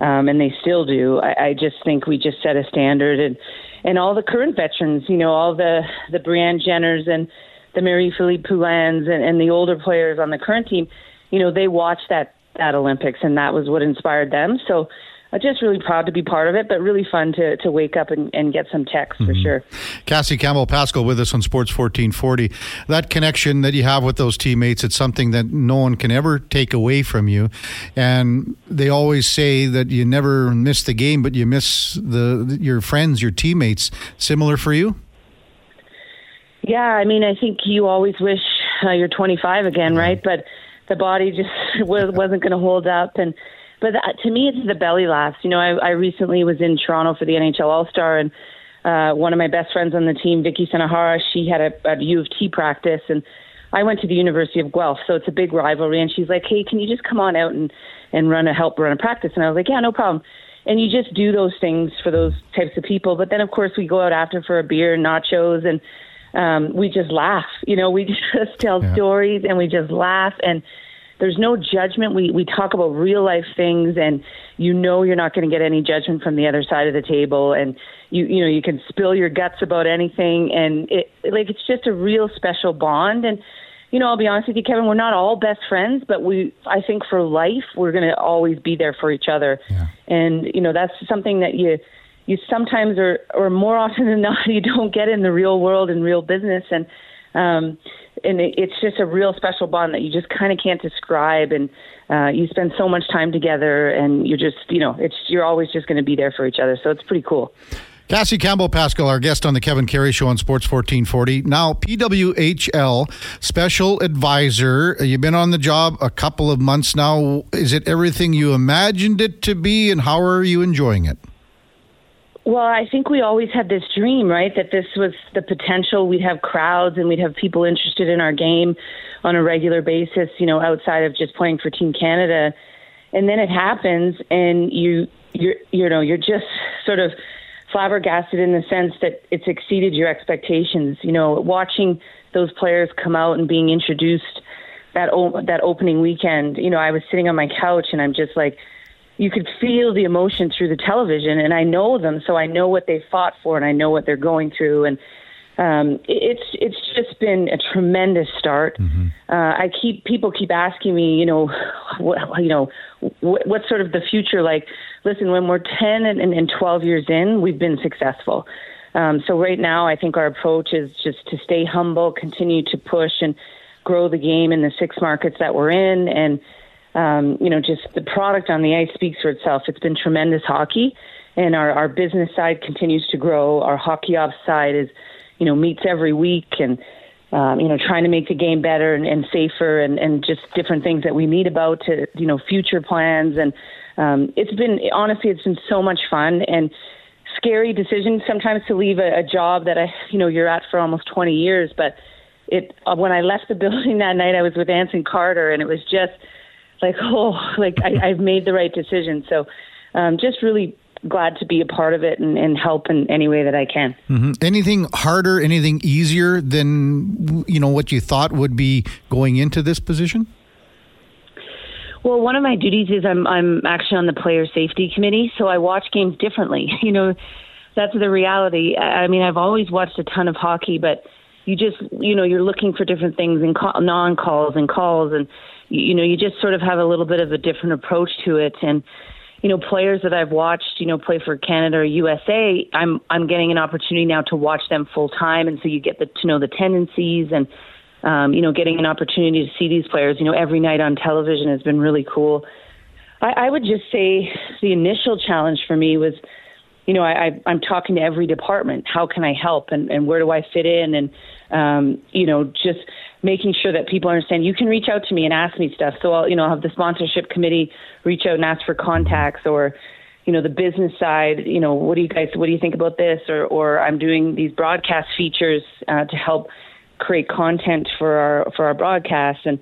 um, and they still do. I, I just think we just set a standard, and and all the current veterans, you know, all the the Brianne Jenners and the Marie Philip Poulins and, and the older players on the current team, you know, they watch that that Olympics and that was what inspired them. So I'm just really proud to be part of it, but really fun to, to wake up and, and get some text mm-hmm. for sure. Cassie Campbell Pascall with us on Sports 1440. That connection that you have with those teammates, it's something that no one can ever take away from you. And they always say that you never miss the game, but you miss the your friends, your teammates. Similar for you? Yeah, I mean, I think you always wish uh, you're 25 again, right? But the body just was, wasn't going to hold up. And but that, to me, it's the belly laughs. You know, I, I recently was in Toronto for the NHL All Star, and uh, one of my best friends on the team, Vicky Sunohara, she had a, a U of T practice, and I went to the University of Guelph, so it's a big rivalry. And she's like, "Hey, can you just come on out and and run a help run a practice?" And I was like, "Yeah, no problem." And you just do those things for those types of people. But then, of course, we go out after for a beer and nachos and um, we just laugh. You know, we just tell yeah. stories and we just laugh and there's no judgment. We we talk about real life things and you know you're not going to get any judgment from the other side of the table and you you know you can spill your guts about anything and it like it's just a real special bond and you know, I'll be honest with you, Kevin, we're not all best friends, but we, I think for life, we're going to always be there for each other. Yeah. And, you know, that's something that you, you sometimes or or more often than not you don't get in the real world and real business and um and it, it's just a real special bond that you just kind of can't describe and uh you spend so much time together and you're just you know it's you're always just going to be there for each other so it's pretty cool Cassie Campbell Pascall, our guest on the Kevin Karius Show on Sports 1440. Now, PWHL Special Advisor. You've been on the job a couple of months now. Is it everything you imagined it to be, and how are you enjoying it? Well, I think we always had this dream, right? That this was the potential. We'd have crowds and we'd have people interested in our game on a regular basis, you know, outside of just playing for Team Canada. And then it happens and you you're you know, you're just sort of flabbergasted in the sense that it's exceeded your expectations. You know, watching those players come out and being introduced that o- that opening weekend, you know, I was sitting on my couch and I'm just like you could feel the emotion through the television and I know them so I know what they fought for and I know what they're going through and um, it's it's just been a tremendous start. Mm-hmm. Uh, I keep people keep asking me, you know, what you know, what, what's sort of the future like? Listen, when we're ten and, and, and twelve years in, we've been successful. Um, so right now, I think our approach is just to stay humble, continue to push and grow the game in the six markets that we're in, and um, you know, just the product on the ice speaks for itself. It's been tremendous hockey, and our, our business side continues to grow. Our hockey ops side is, you know, meets every week and, um, you know, trying to make the game better and, and safer and, and just different things that we meet about to, you know, future plans. And um, it's been, honestly, it's been so much fun. And scary decision sometimes to leave a, a job that I, you know, you're at for almost 20 years. But it uh, when I left the building that night, I was with Anson Carter, and it was just like, oh, like I, I've made the right decision. So, um, just really glad to be a part of it and, and help in any way that I can. Mm-hmm. Anything harder, anything easier than you know what you thought would be going into this position? Well, one of my duties is I'm I'm actually on the player safety committee, so I watch games differently. You know, that's the reality. I mean, I've always watched a ton of hockey, but you just you know you're looking for different things in call, non calls and calls, and you know you just sort of have a little bit of a different approach to it. And you know, players that I've watched, you know, play for Canada or USA, I'm I'm getting an opportunity now to watch them full time, and so you get the, to know the tendencies and um, you know, getting an opportunity to see these players, you know, every night on television has been really cool. I, I would just say the initial challenge for me was, you know, I, I, I'm talking to every department. How can I help, and, and where do I fit in, and um, you know, just making sure that people understand you can reach out to me and ask me stuff. So I'll, you know, I'll have the sponsorship committee reach out and ask for contacts, or you know, the business side. You know, what do you guys, what do you think about this? Or, or I'm doing these broadcast features uh, to help create content for our for our broadcast and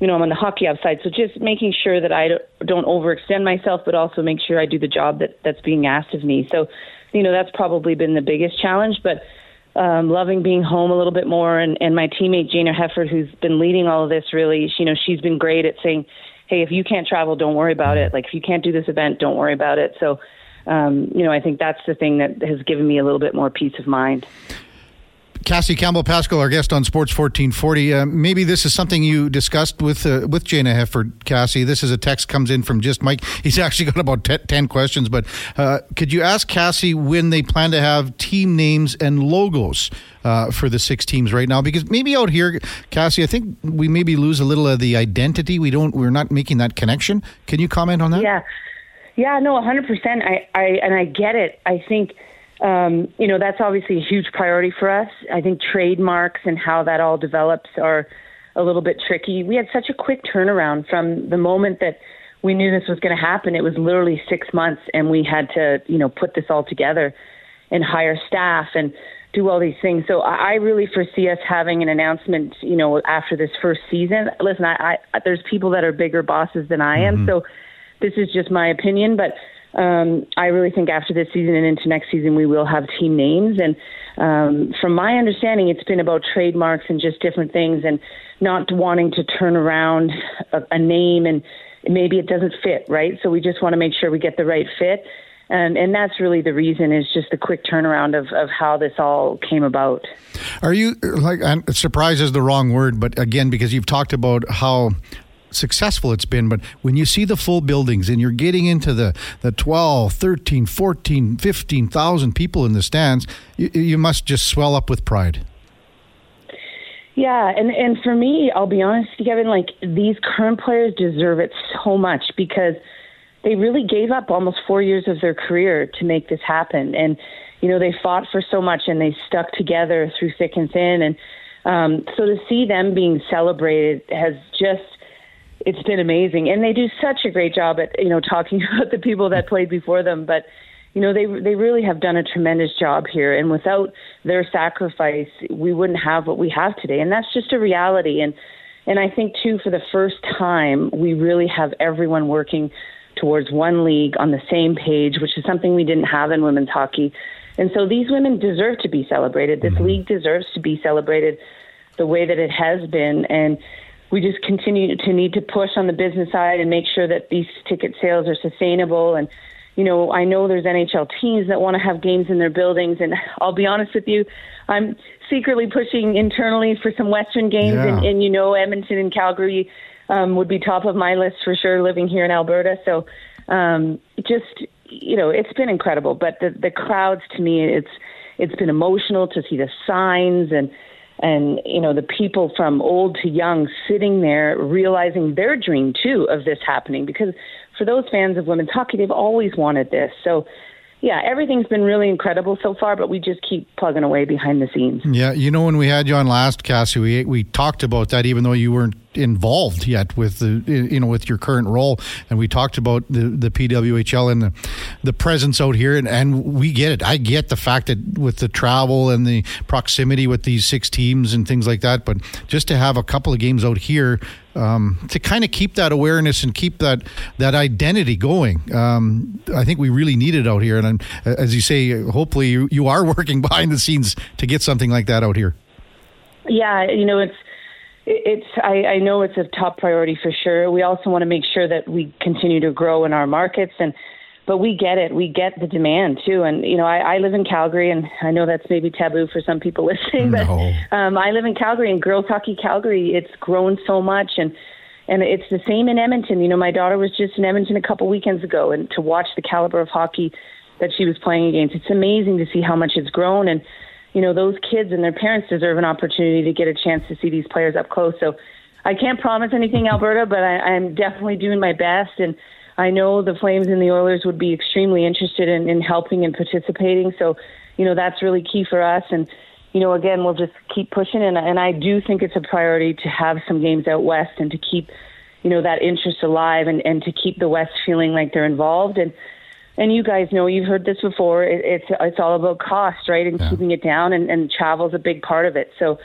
you know I'm on the hockey outside so just making sure that I don't overextend myself but also make sure I do the job that that's being asked of me so you know that's probably been the biggest challenge but um, loving being home a little bit more. And, and my teammate Jayna Hefford who's been leading all of this really you know she's been great at saying hey if you can't travel don't worry about it. Like if you can't do this event don't worry about it. So um, you know I think that's the thing that has given me a little bit more peace of mind Cassie Campbell Pascall, our guest on Sports 1440. Uh, maybe this is something you discussed with uh, with Jayna Hefford, Cassie. This is a text comes in from just Mike. He's actually got about t- 10 questions, but uh, could you ask Cassie when they plan to have team names and logos uh, for the six teams right now? Because maybe out here, Cassie, I think we maybe lose a little of the identity. We don't, we're not making that connection. Can you comment on that? Yeah. Yeah, no, 100%. I, I, and I get it. I think – um, you know, that's obviously a huge priority for us. I think trademarks and how that all develops are a little bit tricky. We had such a quick turnaround from the moment that we knew this was going to happen. It was literally six months, and we had to, you know, put this all together and hire staff and do all these things. So I really foresee us having an announcement, you know, after this first season. Listen, I, I there's people that are bigger bosses than I am, mm-hmm. so this is just my opinion, but um, I really think after this season and into next season, we will have team names. And um, from my understanding, it's been about trademarks and just different things, and not wanting to turn around a, a name and maybe it doesn't fit, right? So we just want to make sure we get the right fit. And, and that's really the reason is just the quick turnaround of, of how this all came about. Are you like surprise is the wrong word, but again, because you've talked about how successful it's been but when you see the full buildings and you're getting into the the 12 13 14 15,000 people in the stands you, you must just swell up with pride yeah, and and for me, I'll be honest, Kevin. Like these current players deserve it so much because they really gave up almost four years of their career to make this happen, and you know they fought for so much and they stuck together through thick and thin, and um, so to see them being celebrated has just it's been amazing, and they do such a great job at you know talking about the people that played before them. But you know they they really have done a tremendous job here, and without their sacrifice, we wouldn't have what we have today, and that's just a reality. And and I think too, for the first time, we really have everyone working towards one league on the same page, which is something we didn't have in women's hockey. And so these women deserve to be celebrated. This mm-hmm. league deserves to be celebrated the way that it has been. And we just continue to need to push on the business side and make sure that these ticket sales are sustainable. And, you know, I know there's NHL teams that want to have games in their buildings. And I'll be honest with you, I'm secretly pushing internally for some Western games. Yeah. And, and, you know, Edmonton and Calgary um, would be top of my list for sure living here in Alberta. So um, just, you know, it's been incredible. But the, the crowds to me, it's, it's been emotional to see the signs and, and you know the people from old to young sitting there realizing their dream too of this happening. Because for those fans of women's hockey they've always wanted this. So yeah, everything's been really incredible so far, but we just keep plugging away behind the scenes. Yeah, you know, when we had you on last, Cassie, we we talked about that, even though you weren't involved yet with the you know with your current role, and we talked about the the PWHL and the the presence out here, and, and we get it. I get the fact that with the travel and the proximity with these six teams and things like that, but just to have a couple of games out here um, to kind of keep that awareness and keep that that identity going. Um, I think we really need it out here, and as you say, hopefully you, you are working behind the scenes to get something like that out here. Yeah, you know it's it's I, I know it's a top priority for sure. We also want to make sure that we continue to grow in our markets and but we get it. We get the demand too. And you know, I, I live in Calgary, and I know that's maybe taboo for some people listening, but no. um, I live in Calgary, and girls hockey Calgary, it's grown so much, and and it's the same in Edmonton. You know, my daughter was just in Edmonton a couple weekends ago, and to watch the caliber of hockey that she was playing against, it's amazing to see how much it's grown. And you know, those kids and their parents deserve an opportunity to get a chance to see these players up close. So. I can't promise anything, Alberta, but I, I'm definitely doing my best, and I know the Flames and the Oilers would be extremely interested in, in helping and participating. So, you know, that's really key for us. And, you know, again, we'll just keep pushing. And, and I do think it's a priority to have some games out west and to keep, you know, that interest alive and, and to keep the West feeling like they're involved. And, and you guys know you've heard this before. It, it's it's all about cost, right, and yeah. keeping it down, and, and travel's a big part of it. So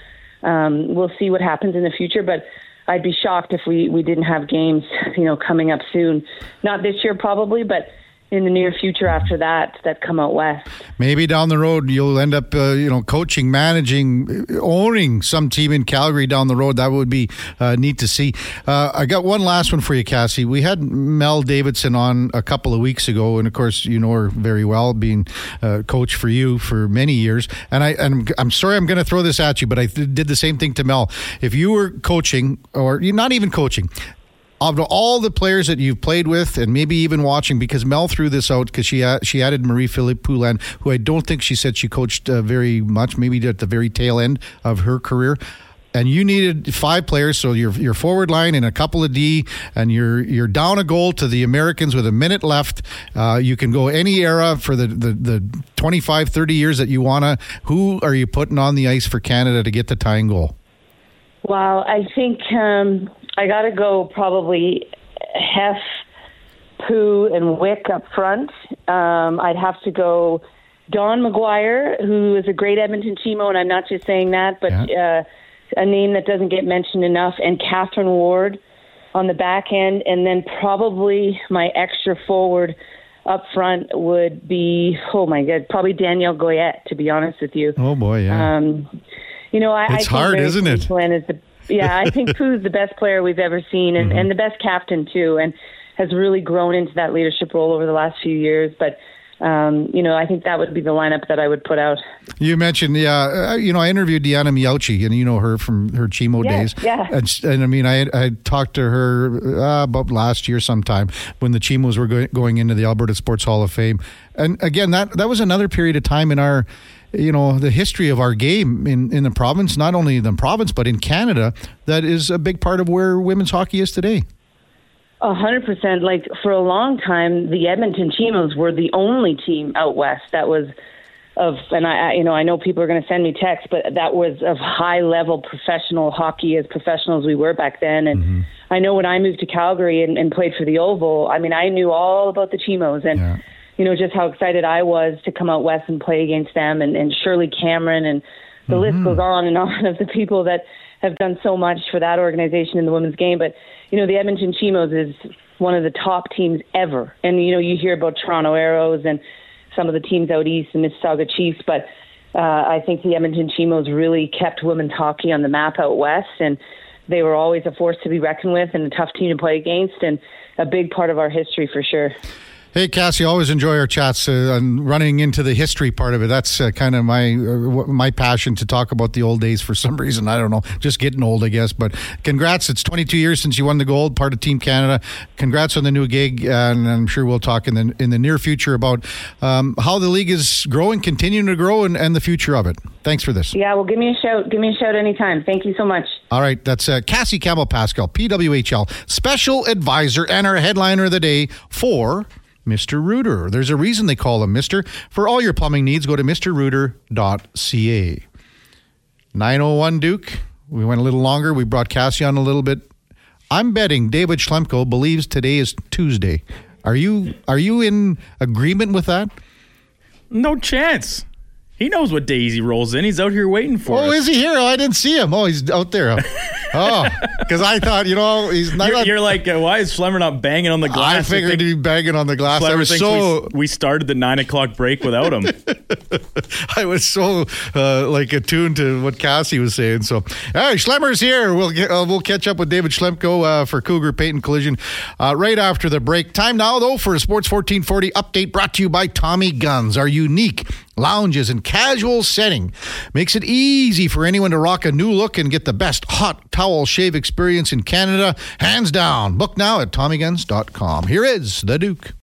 um, we'll see what happens in the future. But I'd be shocked if we we didn't have games, you know, coming up soon. Not this year probably, but in the near future after that that come out west. Maybe down the road you'll end up, uh, you know, coaching, managing, owning some team in Calgary down the road. That would be uh, neat to see. Uh, I got one last one for you, Cassie. We had Mel Davidson on a couple of weeks ago, and of course you know her very well, being uh, coach for you for many years. And I and I'm sorry I'm going to throw this at you, but I th- did the same thing to Mel. If you were coaching, or you're not even coaching, of all the players that you've played with and maybe even watching, because Mel threw this out because she she added Marie Philip Poulin, who I don't think she said she coached uh, very much, maybe at the very tail end of her career. And you needed five players, so your your forward line and a couple of D, and you're you're down a goal to the Americans with a minute left. Uh, you can go any era for the, the, the 25, 30 years that you want to. Who are you putting on the ice for Canada to get the tying goal? Well, I think um, I got to go probably Hef, Pooh, and Wick up front. Um, I'd have to go Don Maguire, who is a great Edmonton Chimo, and I'm not just saying that, but yeah. uh, a name that doesn't get mentioned enough, and Catherine Ward on the back end, and then probably my extra forward up front would be oh my god, probably Danielle Goyette. To be honest with you. Oh boy, yeah. Um, you know, I, it's I hard, isn't it? Is the yeah, I think Pooh's the best player we've ever seen, and, mm-hmm. and the best captain too, and has really grown into that leadership role over the last few years. But um, you know, I think that would be the lineup that I would put out. You mentioned, yeah, uh, you know, I interviewed Diana Miauchi, and you know her from her Chimo yeah, days. Yeah. And, and, I mean, I I talked to her uh, about last year sometime when the Chimos were go- going into the Alberta Sports Hall of Fame, and again, that that was another period of time in our you know the history of our game in, in the province, not only in the province but in Canada, that is a big part of where women's hockey is today. A hundred percent. Like for a long time, the Edmonton Chimos were the only team out west that was of, and I, you know, I know people are going to send me texts, but that was of high level professional hockey as professional as we were back then. And mm-hmm. I know when I moved to Calgary and, and played for the Oval, I mean, I knew all about the Chimos and. Yeah you know, just how excited I was to come out west and play against them and, and Shirley Cameron and the mm-hmm. list goes on and on of the people that have done so much for that organization in the women's game. But, you know, the Edmonton Chimos is one of the top teams ever. And, you know, you hear about Toronto Arrows and some of the teams out east, the Mississauga Chiefs, but uh, I think the Edmonton Chimos really kept women's hockey on the map out west, and they were always a force to be reckoned with and a tough team to play against, and a big part of our history for sure. Hey, Cassie, always enjoy our chats uh, and running into the history part of it. That's uh, kind of my uh, my passion to talk about the old days for some reason. I don't know, just getting old, I guess. But congrats. It's 22 years since you won the gold, part of Team Canada. Congrats on the new gig. And I'm sure we'll talk in the, in the near future about um, how the league is growing, continuing to grow, and, and the future of it. Thanks for this. Yeah, well, give me a shout. Give me a shout anytime. Thank you so much. All right. That's uh, Cassie Campbell Pascall, PWHL Special Advisor, and our headliner of the day for Mr. Rooter. There's a reason they call him Mr. For all your plumbing needs, go to mrrooter.ca. 901 Duke. We went a little longer. We brought Cassie on a little bit. I'm betting David Schlemko believes today is Tuesday. Are you are you in agreement with that? No chance. He knows what days he rolls in. He's out here waiting for oh, us. is he here? Oh, I didn't see him. Oh, he's out there. oh, because I thought, you know, he's not. You're, you're like, uh, why is Schlemmer not banging on the glass? I figured he'd be banging on the glass. Schlemmer I was so. We, we, started the nine o'clock break without him. I was so uh, like attuned to what Cassie was saying. So, hey, Schlemmer's here. We'll get, uh, we'll catch up with David Schlemko uh, for Cougar Peyton Collision uh, right after the break. Time now, though, for a Sports 1440 update brought to you by Tommy Guns. Our unique lounges, and casual setting makes it easy for anyone to rock a new look and get the best hot towel shave experience in Canada, hands down. Book now at TommyGuns.com. Here is the Duke.